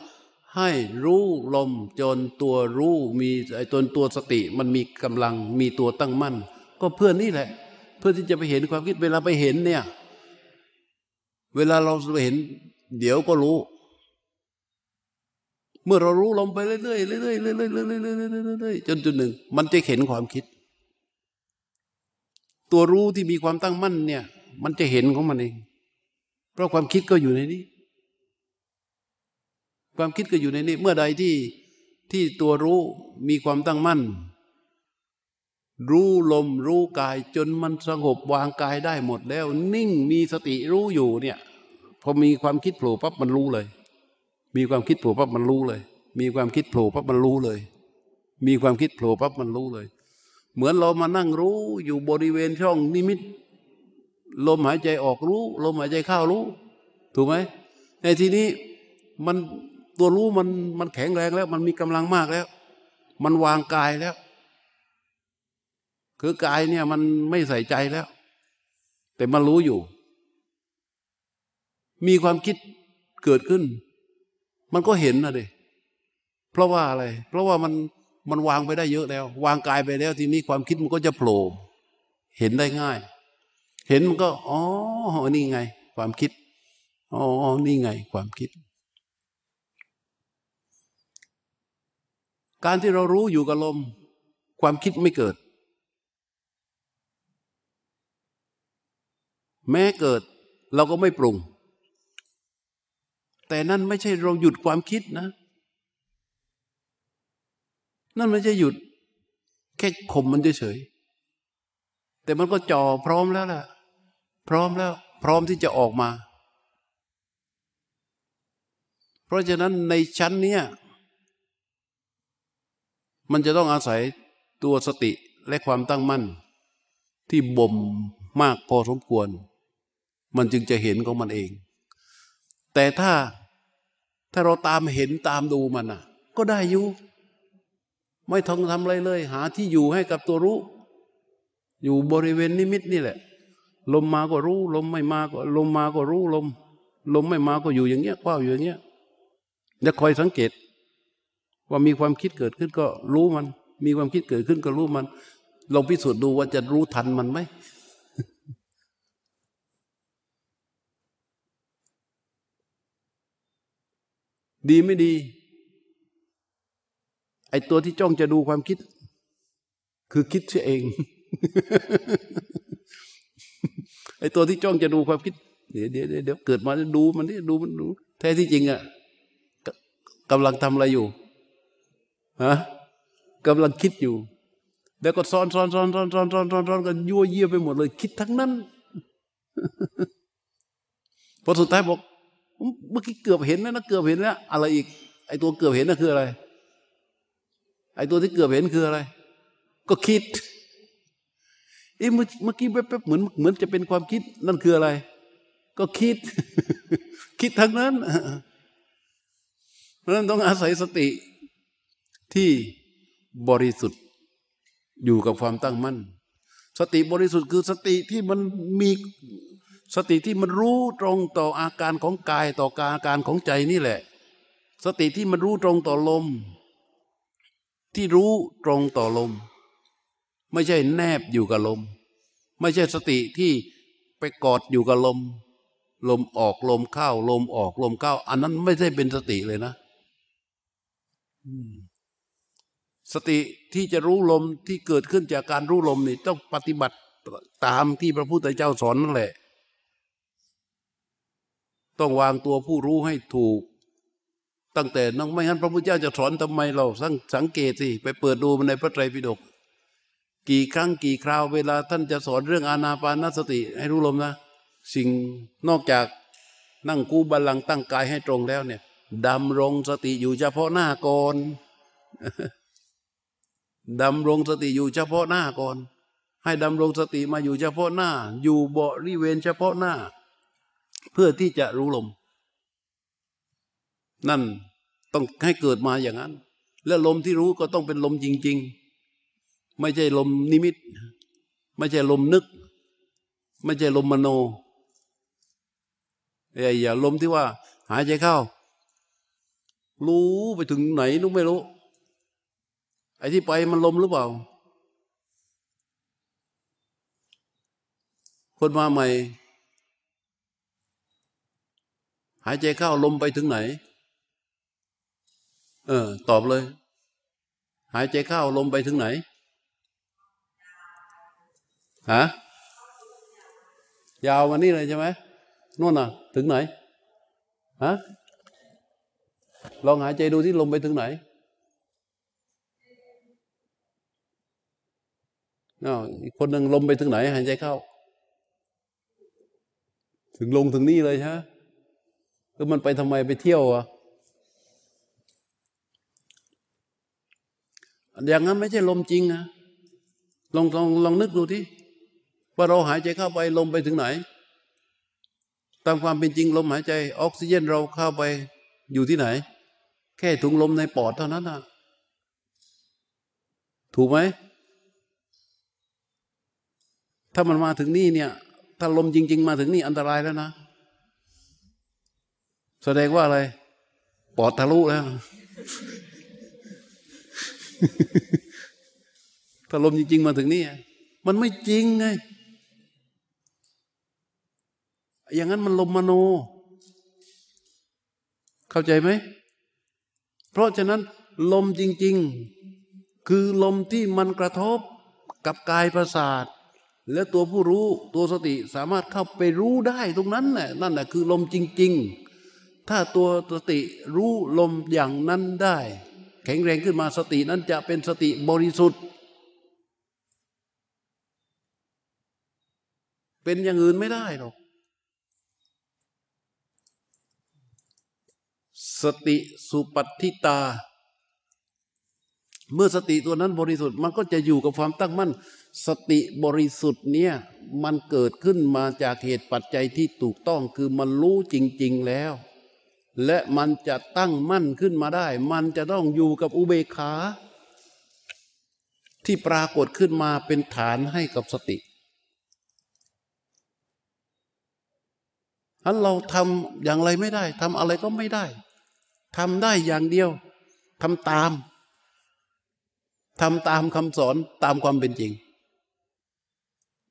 Speaker 1: ให้รู้ลมจนตัวรู้มีไอ้ตนตัวสติมันมีกำลังมีตัวตั้งมั่น ก็เพื่อนี่แหละ เพื่อที่จะไปเห็นความคิดเวลาไปเห็นเนี่ย เวลาเราไปเห็น เดี๋ยวก็รู้ เมื่อเรารู้ลมไปเรื่อยๆเรื่อยๆเรื่อยๆเรื่อยๆเรื่อยๆเรื่อยๆจนจุดหนึ่ง มันจะเห็นความคิด ตัวรู้ที่มีความตั้งมั่นเนี่ย มันจะเห็นของมันเอง เพราะความคิดก็อยู่ในนี้ ความคิดก็อยู่ในนี้ เมื่อใดที่ที่ตัวรู้มีความตั้งมั่น รู้ลมรู้กาย จนมันสงบวางกายได้หมดแล้ว นิ่งมีสติรู้อยู่เนี่ยพอมีความคิดโผล่ปั๊บมันรู้เลย มีความคิดโผล่ปั๊บมันรู้เลย มีความคิดโผล่ปั๊บมันรู้เลย มีความคิดโผล่ปั๊บมันรู้เลย เหมือนเรามานั่งรู้อยู่บริเวณช่องนิมิต ลมหายใจออกรู้ ลมหายใจเข้ารู้ ถูกไหมในทีนี้มันตัวรู้มันมันแข็งแรงแล้ว มันมีกำลังมากแล้ว มันวางกายแล้ว คือกายเนี่ยมันไม่ใส่ใจแล้ว แต่มันรู้อยู่ มีความคิดเกิดขึ้น มันก็เห็นนะเดเพราะว่าอะไร เพราะว่ามัน มันวางไปได้เยอะแล้ว วางกายไปแล้ว ทีนี้ความคิดมันก็จะโผล่เห็นได้ง่าย เห็นมันก็อ๋อนี่ไง ความคิดอ๋อนี่ไง ความคิด การที่เรารู้อยู่กับลม ความคิดไม่เกิด แม้เกิดเราก็ไม่ปรุง แต่นั่นไม่ใช่เราหยุดความคิดนะ นั่นไม่ใช่หยุด แค่ข่มมันเฉยๆแต่มันก็จ่อพร้อมแล้วล่ะ พร้อมแล้ว พร้อมที่จะออกมา เพราะฉะนั้นในชั้นเนี้ยมันจะต้องอาศัยตัวสติและความตั้งมั่น ที่บ่มมากพอสมควร มันจึงจะเห็นของมันเอง แต่ถ้าถ้าเราตามเห็นตามดูมันอะ ก็ได้อยู่ ไม่ต้องทำอะไรเลย หาที่อยู่ให้กับตัวรู้ อยู่บริเวณนิมิตนี่แหละ ลมมาก็รู้ ลมไม่มาก็ลมมาก็รู้ลม ลมไม่มาก็อยู่อย่างเงี้ยเฝ้าอยู่อย่างเงี้ยแล้วคอยสังเกต ว่ามีความคิดเกิดขึ้นก็รู้มัน มีความคิดเกิดขึ้นก็รู้มันลองพิสูจน์ดูว่าจะรู้ทันมันไหมดีไม่ดี ไอตัวที่จ้องจะดูความคิด คือคิดเสียเอง ไอตัวที่จ้องจะดูความคิด เดี๋ยวเดี๋ยวเดี๋ยวเกิดมาดูมันนี่ดูมันดู แท้ที่จริงอะ่ะกำลังทำอะไรอยู่ฮะกำลังคิดอยู่ แล้วก็ซ้อนซ้อนซ้อนซ้อนซ้อนซ้อนซ้อนซ้อนกันยั่วเยี่ยไปหมดเลย คิดทั้งนั้นพอสุดท้ายบอกเมื่อกี้เกือบเห็นแล้วนะเกือบเห็นแล้ว อะไรอีก ไอตัวเกือบเห็นนั่นคืออะไร ไอ้ตัวที่เกือบเห็นคืออะไร ก็คิดเอ๊ะเมื่อกี้แป๊บๆเหมือนเหมือนจะเป็นความคิดนั่นคืออะไร ก็คิด คิดทั้งนั้น เพราะนั้นต้องอาศัยสติที่บริสุทธิ์อยู่กับความตั้งมั่น สติบริสุทธิ์คือสติที่มันมีสติที่มันรู้ตรงต่ออาการของกายต่อการอาการของใจนี่แหละ สติที่มันรู้ตรงต่อลม ที่รู้ตรงต่อลม ไม่ใช่แนบอยู่กับลม ไม่ใช่สติที่ไปกอดอยู่กับลม ลมออกลมเข้า ลมออกลมเข้า อันนั้นไม่ใช่เป็นสติเลยนะสติที่จะรู้ลมที่เกิดขึ้นจากการรู้ลมนี่ต้องปฏิบัติตามที่พระพุทธเจ้าสอนนั่นแหละ ต้องวางตัวผู้รู้ให้ถูก ตั้งแต่น้องไม่งั้นพระพุทธเจ้าจะสอนทำไมเราสังสังเกตสิไปเปิดดูในพระไตรปิฎกกี่ครั้งกี่คราวเวลาท่านจะสอนเรื่องอานาปานสติ ให้รู้ลมนะ สิ่งนอกจากนั่งกู้บาลังตั้งกายให้ตรงแล้วเนี่ยดำรงสติอยู่เฉพาะหน้าก่อนดำรงสติอยู่เฉพาะหน้าก่อน ให้ดำรงสติมาอยู่เฉพาะหน้า อยู่บริเวณเฉพาะหน้า เพื่อที่จะรู้ลม นั่นต้องให้เกิดมาอย่างนั้น แล้วลมที่รู้ก็ต้องเป็นลมจริง ๆ ไม่ใช่ลมนิมิต ไม่ใช่ลมนึก ไม่ใช่ลมมโนอย่าลมที่ว่า หายใจเข้า รู้ไปถึงไหนนุกไม่รู้ ไอ้ที่ไปมันลมหรือเปล่า คนมาใหม่ หายใจเข้าลมไปถึงไหน เออ ตอบเลย หายใจเข้าลมไปถึงไหนฮะยาวมานี่เลยใช่ไหมนู่นน่ะ ถึงไหนฮะลองหายใจดูที่ลมไปถึงไหนอีกคนหนึ่งลมไปถึงไหน หายใจเข้า ถึงลงถึงนี่เลยใช่ไหมแล้วมันไปทำไมไปเที่ยวอะ อย่างนั้นไม่ใช่ลมจริงนะลองลองลองนึกดูที่ว่าเราหายใจเข้าไปลมไปถึงไหน ตามความเป็นจริงลมหายใจ ออกซิเจนเราเข้าไปอยู่ที่ไหน แค่ถุงลมในปอดเท่านั้นนะถูกไหม ถ้ามันมาถึงนี่เนี่ย ถ้าลมจริง ๆ มาถึงนี่อันตรายแล้วนะ แสดงว่าอะไร ปอดทะลุแล้ว ถ้าลมจริง ๆ มาถึงนี่มันไม่จริงไง อย่างนั้นมันลมมโน เข้าใจไหม เพราะฉะนั้นลมจริง ๆ คือลมที่มันกระทบกับกายประสาท และตัวผู้รู้ตัวสติสามารถเข้าไปรู้ได้ตรงนั้นแหละนั่นแหละคือลมจริง ๆ ถ้าตัวสติรู้ลมอย่างนั้นได้ แข็งแรงขึ้นมาสตินั้นจะเป็นสติบริสุทธิ์ เป็นอย่างอื่นไม่ได้หรอกสติสุปัติตา เมื่อสติตัวนั้นบริสุทธิ์มันก็จะอยู่กับความตั้งมั่น สติบริสุทธิ์เนี่ยมันเกิดขึ้นมาจากเหตุปัจจัยที่ถูกต้องคือมันรู้จริง ๆแล้ว และมันจะตั้งมั่นขึ้นมาได้ มันจะต้องอยู่กับอุเบกขา ที่ปรากฏขึ้นมาเป็นฐานให้กับสติอันเราทำอย่างไรไม่ได้ทำอะไรก็ไม่ได้ทำได้อย่างเดียวทำตามทำตามคำสอนตามความเป็นจริง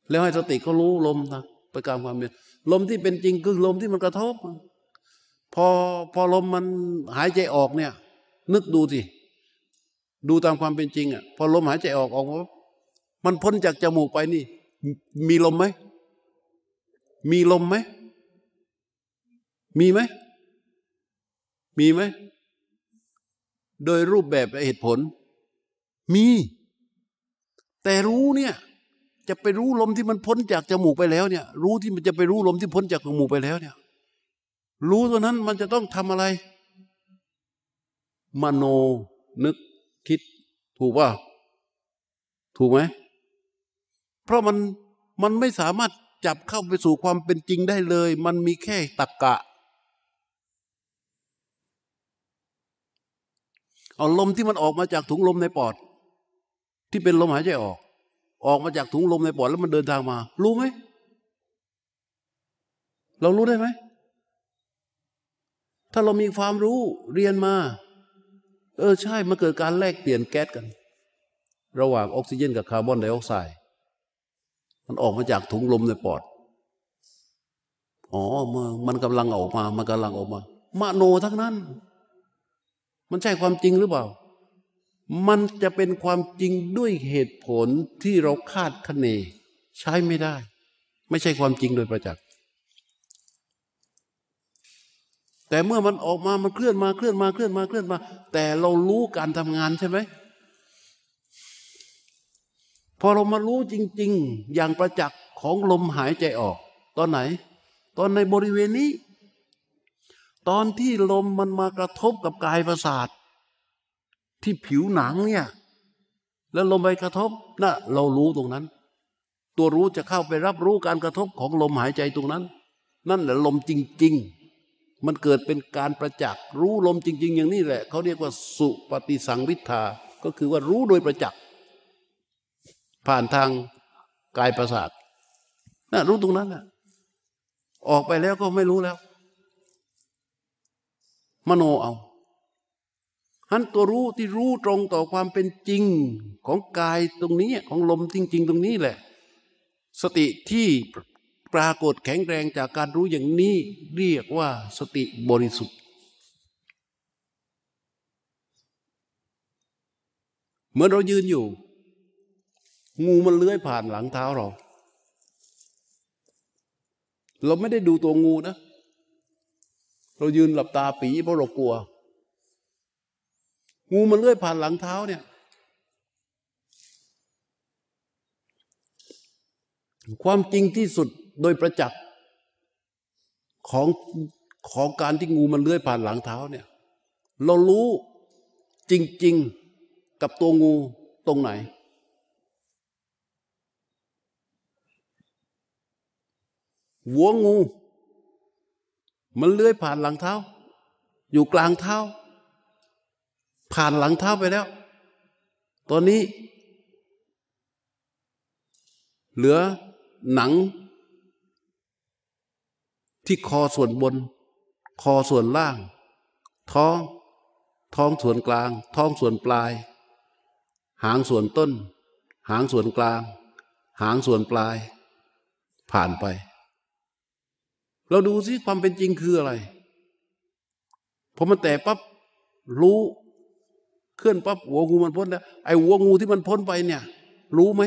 Speaker 1: แล้วให้สติก็รู้ลมนะไปตามความเป็นลมที่เป็นจริงคือลมที่มันกระทบ พอพอลมมันหายใจออกเนี่ย นึกดูสิดูตามความเป็นจริงอะพอลมหายใจออกออกมันพ้นจากจมูกไปนี่ มีลมไหม มีลมไหม มีไหม มีไหม โดยรูปแบบและเหตุผล มี แต่รู้เนี่ย จะไปรู้ลมที่มันพ้นจากจมูกไปแล้วเนี่ย รู้ที่มันจะไปรู้ลมที่พ้นจากจมูกไปแล้วเนี่ย รู้ตัวนั้นมันจะต้องทำอะไร มโนนึกคิดถูกว่าถูกไหม เพราะมันมันไม่สามารถจับเข้าไปสู่ความเป็นจริงได้เลย มันมีแค่ตักกะ เอาลมที่มันออกมาจากถุงลมในปอด ที่เป็นลมหายใจออก ออกมาจากถุงลมในปอดแล้วมันเดินทางมา รู้ไหม เรารู้ได้ไหม ถ้าเรามีความรู้เรียนมา เออใช่มาเกิดการแลกเปลี่ยนแก๊สกัน ระหว่างออกซิเจนกับคาร์บอนไดออกไซด์มันออกมาจากถุงลมในปอด อ๋อมันกำลังออกมา มันกำลังออกมามโนทั้งนั้น มันใช่ความจริงหรือเปล่า มันจะเป็นความจริงด้วยเหตุผลที่เราคาดคะเน ใช้ไม่ได้ ไม่ใช่ความจริงโดยประจักษ์ แต่เมื่อมันออกมามันเคลื่อนมาเคลื่อนมาเคลื่อนมาเคลื่อนมา แต่เรารู้การทำงานใช่ไหมพอเรามารู้จริง ๆ อย่างประจักษ์ของลมหายใจออก ตอนไหน ตอนในบริเวณนี้ ตอนที่ลมมันมากระทบกับกายประสาท ที่ผิวหนังเนี่ย แล้วลมไปกระทบนะ่ะเรารู้ตรงนั้น ตัวรู้จะเข้าไปรับรู้การกระทบของลมหายใจตรงนั้น นั่นแหละลมจริง ๆ มันเกิดเป็นการประจักษ์รู้ลมจริง ๆ อย่างนี้แหละเขาเรียกว่าสุปฏิสังวิทาก็คือว่ารู้โดยประจักษ์ผ่านทางกายประสาทนะรู้ตรงนั้นนะออกไปแล้วก็ไม่รู้แล้ว มโนเอาหันตัวรู้ที่รู้ตรงต่อความเป็นจริงของกายตรงนี้ของลมจริง ๆ ตรงนี้แหละ สติที่ ปรากฏแข็งแรงจากการรู้อย่างนี้เรียกว่าสติบริสุทธิ์ เมื่อเรายืนอยู่ งูมันเลื้อยผ่านหลังเท้าเรา เราไม่ได้ดูตัวงูนะ เรายืนหลับตาปีเพราะเรากลัว งูมันเลื่อยผ่านหลังเท้าเนี่ยความจริงที่สุด โดยประจักษ์ของของการที่งูมันเลื่อยผ่านหลังเท้าเนี่ย เรารู้จริง ๆกับตัวงูตรงไหน หัวงู มันเลื้อยผ่านหลังเท้า อยู่กลางเท้า ผ่านหลังเท้าไปแล้ว ตอนนี้ เหลือหนัง ที่คอส่วนบน คอส่วนล่าง ท้อง ท้องส่วนกลาง ท้องส่วนปลาย หางส่วนต้น หางส่วนกลาง หางส่วนปลาย ผ่านไป เราดูซิความเป็นจริงคืออะไรพอมันแตกปั๊บรู้เคลื่อนปั๊บหัวงูมันพ้นแล้วไอ้หัวงูที่มันพ้นไปเนี่ย รู้ไหม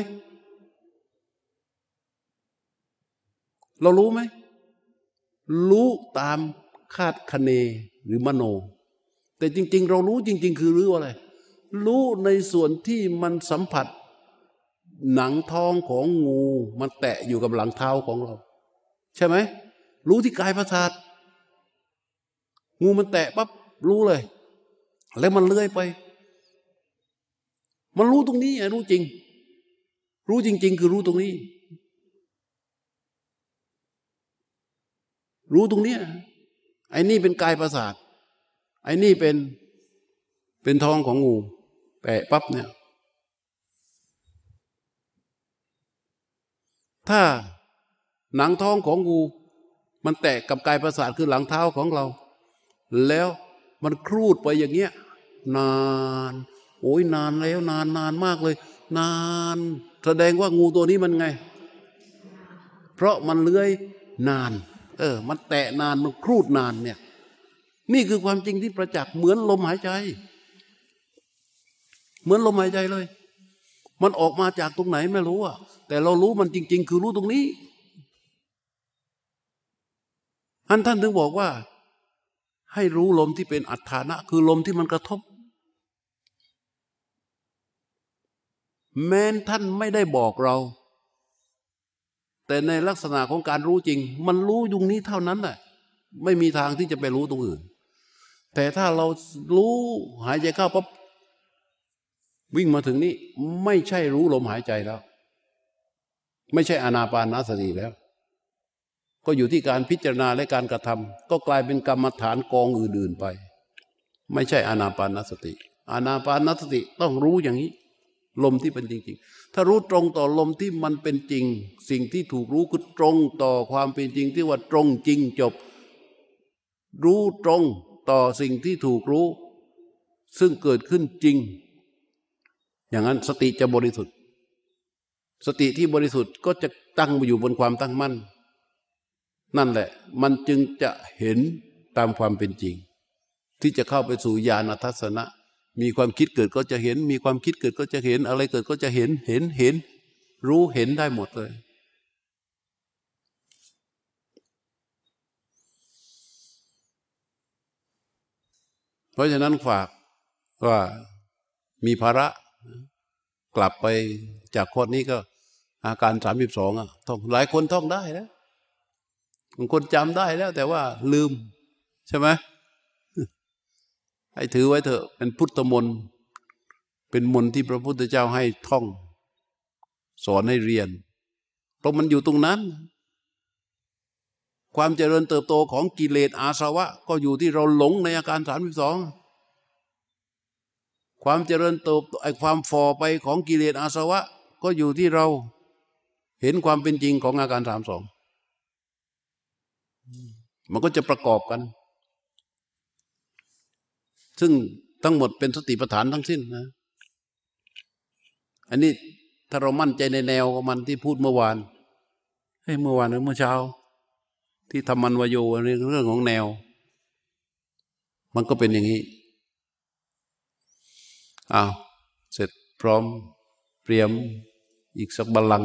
Speaker 1: เรารู้ไหม รู้ตามคาดคะเนหรือมโน แต่จริง ๆ เรารู้จริง ๆ คือรู้อะไร รู้ในส่วนที่มันสัมผัส หนังท้องของงูมันแตะอยู่กับหลังเท้าของเรา ใช่ไหม รู้ที่กายประสาทงูมันแตะปั๊บรู้เลย แล้วมันเลื้อยไป มันรู้ตรงนี้รู้จริง รู้จริง ๆ คือรู้ตรงนี้ รู้ตรงนี้ไอ้นี่เป็นกายประสาท ไอ้นี่เป็นเป็นท้องของงู แปะปั๊บเนี่ย ถ้าหนังท้องของงู มันแตะกับกายประสาทคือหลังเท้าของเรา แล้วมันครูดไปอย่างเงี้ย นาน โอ้ยนานแล้วนานนานมากเลย นาน แสดงว่างูตัวนี้มันไง เพราะมันเลื้อยนาน เออ มันแตะนานมันครูดนานเนี่ย นี่คือความจริงที่ประจักษ์เหมือนลมหายใจ เหมือนลมหายใจเลย มันออกมาจากตรงไหนไม่รู้อะแต่เรารู้มันจริง ๆ คือรู้ตรงนี้อันท่านถึงบอกว่า ให้รู้ลมที่เป็นอัฏฐานะ คือลมที่มันกระทบ แม้นท่านไม่ได้บอกเรา แต่ในลักษณะของการรู้จริง มันรู้ยุงนี้เท่านั้นแหละไม่มีทางที่จะไปรู้ตรงอื่น แต่ถ้าเรารู้หายใจเข้าปั๊บวิ่งมาถึงนี่ไม่ใช่รู้ลมหายใจแล้ว ไม่ใช่อานาปานสติแล้ว ก็อยู่ที่การพิจารณาและการกระทำก็กลายเป็นกรรมฐานกองอื่นๆไป ไม่ใช่อานาปานสติอานาปานสติต้องรู้อย่างนี้ ลมที่เป็นจริง ๆ ถ้ารู้ตรงต่อลมที่มันเป็นจริง สิ่งที่ถูกรู้คือตรงต่อความเป็นจริงที่ว่าตรงจริงจบ รู้ตรงต่อสิ่งที่ถูกรู้ ซึ่งเกิดขึ้นจริง อย่างนั้นสติจะบริสุทธิ์ สติที่บริสุทธิ์ก็จะตั้งอยู่บนความตั้งมั่น นั่นแหละ มันจึงจะเห็นตามความเป็นจริง ที่จะเข้าไปสู่ญาณทัศนะ มีความคิดเกิดก็จะเห็น มีความคิดเกิดก็จะเห็น อะไรเกิดก็จะเห็น เห็นเห็น รู้เห็นได้หมดเลย เพราะฉะนั้นฝากว่ามีภาระกลับไปจากข้อนี้ก็อาการสามสิบสองอะท่องหลายคนท่องได้แล้วบางคนจำได้แล้วแต่ว่าลืมใช่ไหม ให้ถือไว้เถอะเป็นพุทธมนต์เป็นมนต์ที่พระพุทธเจ้าให้ท่อง สอนให้เรียน เพราะมันอยู่ตรงนั้น ความเจริญเติบโตของกิเลสอาสวะ ก็อยู่ที่เราหลงในอาการสามสิบสองความเจริญเติบไอความฟอไปของกิเลสอาสวะ ก็อยู่ที่เราเห็นความเป็นจริงของอาการสามสองมันก็จะประกอบกัน ซึ่งทั้งหมดเป็นสติปัฏฐานทั้งสิ้นนะ อันนี้ถ้าเรามั่นใจในแนวของมันที่พูดเมื่อวานเฮ้ยเมื่อวานหรือเมื่อเช้า ที่ทำมันวโยเรื่องของแนว มันก็เป็นอย่างนี้อ้าวเสร็จพร้อมเตรียมอีกสักบาลัง